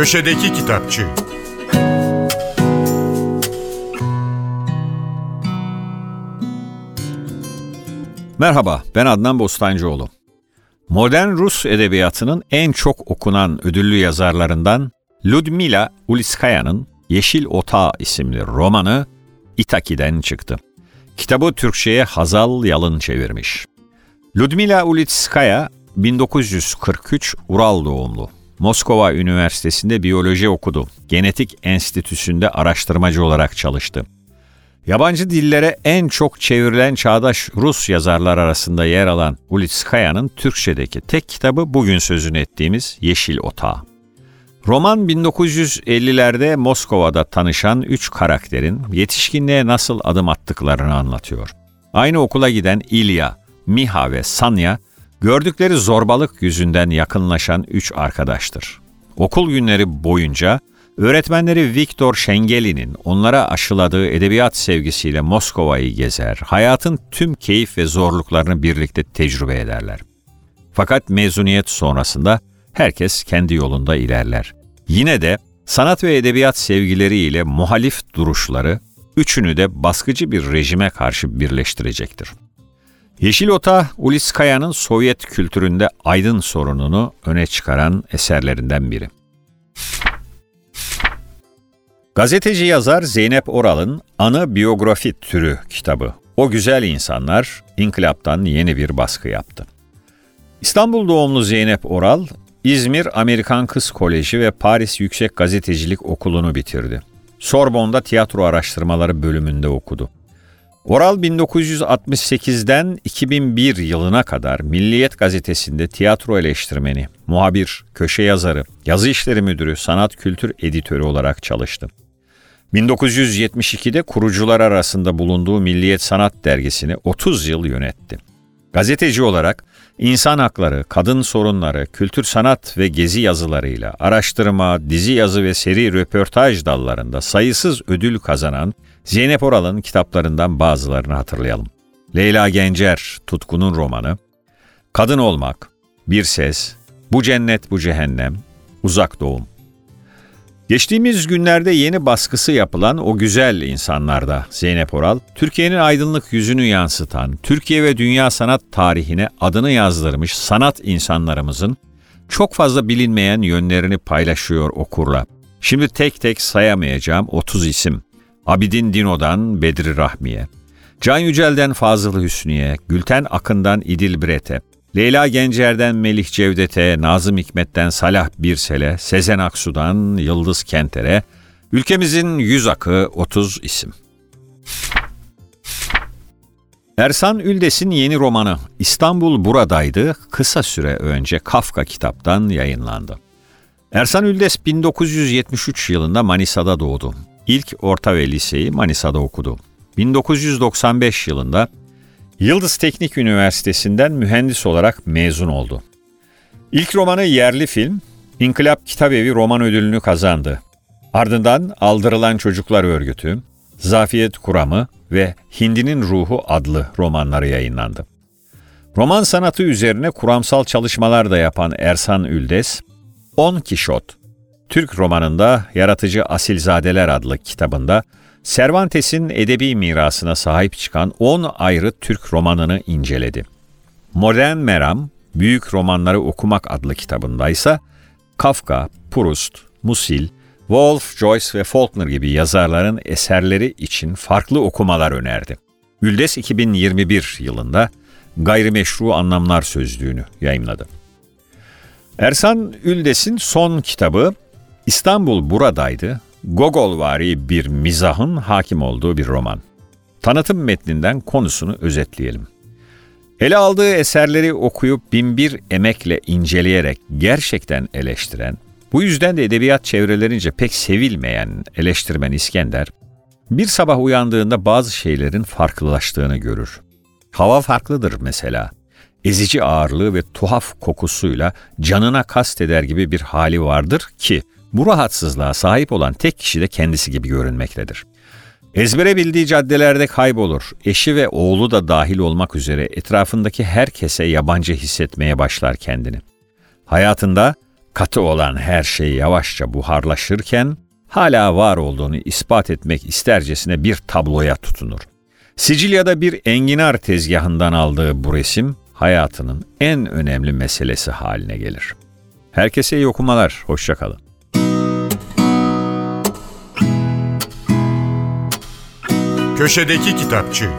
Köşedeki Kitapçı Merhaba, ben Adnan Bostancıoğlu. Modern Rus edebiyatının en çok okunan ödüllü yazarlarından Ludmila Ulitskaya'nın Yeşil Otağı isimli romanı İtaki'den çıktı. Kitabı Türkçe'ye Hazal Yalın çevirmiş. Ludmila Ulitskaya 1943 Ural doğumlu. Moskova Üniversitesi'nde biyoloji okudu. Genetik Enstitüsü'nde araştırmacı olarak çalıştı. Yabancı dillere en çok çevrilen çağdaş Rus yazarlar arasında yer alan Ulitskaya'nın Türkçedeki tek kitabı bugün sözünü ettiğimiz Yeşil Otağı. Roman 1950'lerde Moskova'da tanışan üç karakterin yetişkinliğe nasıl adım attıklarını anlatıyor. Aynı okula giden İlya, Miha ve Sanya, gördükleri zorbalık yüzünden yakınlaşan üç arkadaştır. Okul günleri boyunca öğretmenleri Viktor Şengeli'nin onlara aşıladığı edebiyat sevgisiyle Moskova'yı gezer, hayatın tüm keyif ve zorluklarını birlikte tecrübe ederler. Fakat mezuniyet sonrasında herkes kendi yolunda ilerler. Yine de sanat ve edebiyat sevgileriyle muhalif duruşları üçünü de baskıcı bir rejime karşı birleştirecektir. Yeşil Ota, Uliskaya'nın Sovyet kültüründe aydın sorununu öne çıkaran eserlerinden biri. Gazeteci yazar Zeynep Oral'ın Anı Biyografi türü kitabı O Güzel İnsanlar, İnkılap'tan yeni bir baskı yaptı. İstanbul doğumlu Zeynep Oral, İzmir Amerikan Kız Koleji ve Paris Yüksek Gazetecilik Okulu'nu bitirdi. Sorbon'da tiyatro araştırmaları bölümünde okudu. Oral 1968'den 2001 yılına kadar Milliyet Gazetesi'nde tiyatro eleştirmeni, muhabir, köşe yazarı, yazı işleri müdürü, sanat kültür editörü olarak çalıştı. 1972'de kurucular arasında bulunduğu Milliyet Sanat Dergisi'ni 30 yıl yönetti. Gazeteci olarak insan hakları, kadın sorunları, kültür sanat ve gezi yazılarıyla araştırma, dizi yazı ve seri röportaj dallarında sayısız ödül kazanan Zeynep Oral'ın kitaplarından bazılarını hatırlayalım. Leyla Gencer, Tutkunun romanı, Kadın Olmak, Bir Ses, Bu Cennet Bu Cehennem, Uzak Doğum. Geçtiğimiz günlerde yeni baskısı yapılan O Güzel insanlarda Zeynep Oral, Türkiye'nin aydınlık yüzünü yansıtan, Türkiye ve dünya sanat tarihine adını yazdırmış sanat insanlarımızın çok fazla bilinmeyen yönlerini paylaşıyor okurla. Şimdi tek tek sayamayacağım 30 isim. Abidin Dino'dan Bedri Rahmi'ye, Can Yücel'den Fazıl Hüsnü'ye, Gülten Akın'dan İdil Bret'e, Leyla Gencer'den Melih Cevdet'e, Nazım Hikmet'ten Salah Birsel'e, Sezen Aksu'dan Yıldız Kenter'e, ülkemizin yüz akı 30 isim. Ersan Üldes'in yeni romanı İstanbul Buradaydı kısa süre önce Kafka kitaptan yayınlandı. Ersan Üldes 1973 yılında Manisa'da doğdu. İlk orta ve liseyi Manisa'da okudu. 1995 yılında Yıldız Teknik Üniversitesi'nden mühendis olarak mezun oldu. İlk romanı yerli film, İnkılap Kitabevi roman ödülünü kazandı. Ardından Aldırılan Çocuklar Örgütü, Zafiyet Kuramı ve Hindinin Ruhu adlı romanları yayınlandı. Roman sanatı üzerine kuramsal çalışmalar da yapan Ersan Üldes, On Kişot, Türk romanında Yaratıcı Asilzadeler adlı kitabında Cervantes'in edebi mirasına sahip çıkan 10 ayrı Türk romanını inceledi. Modern Meram, Büyük Romanları Okumak adlı kitabında ise Kafka, Proust, Musil, Wolf, Joyce ve Faulkner gibi yazarların eserleri için farklı okumalar önerdi. Üldes 2021 yılında Gayrimeşru Anlamlar Sözlüğünü yayımladı. Ersan Üldes'in son kitabı İstanbul Buradaydı Gogolvari bir mizahın hakim olduğu bir roman. Tanıtım metninden konusunu özetleyelim. Ele aldığı eserleri okuyup binbir emekle inceleyerek gerçekten eleştiren, bu yüzden de edebiyat çevrelerince pek sevilmeyen eleştirmen İskender, bir sabah uyandığında bazı şeylerin farklılaştığını görür. Hava farklıdır mesela. Ezici ağırlığı ve tuhaf kokusuyla canına kast eder gibi bir hali vardır ki bu rahatsızlığa sahip olan tek kişi de kendisi gibi görünmektedir. Ezbere bildiği caddelerde kaybolur. Eşi ve oğlu da dahil olmak üzere etrafındaki herkese yabancı hissetmeye başlar kendini. Hayatında Katı olan her şey yavaşça buharlaşırken hala var olduğunu ispat etmek istercesine bir tabloya tutunur. Sicilya'da bir enginar tezgahından aldığı bu resim hayatının en önemli meselesi haline gelir. Herkese iyi okumalar, hoşçakalın. Köşedeki Kitapçı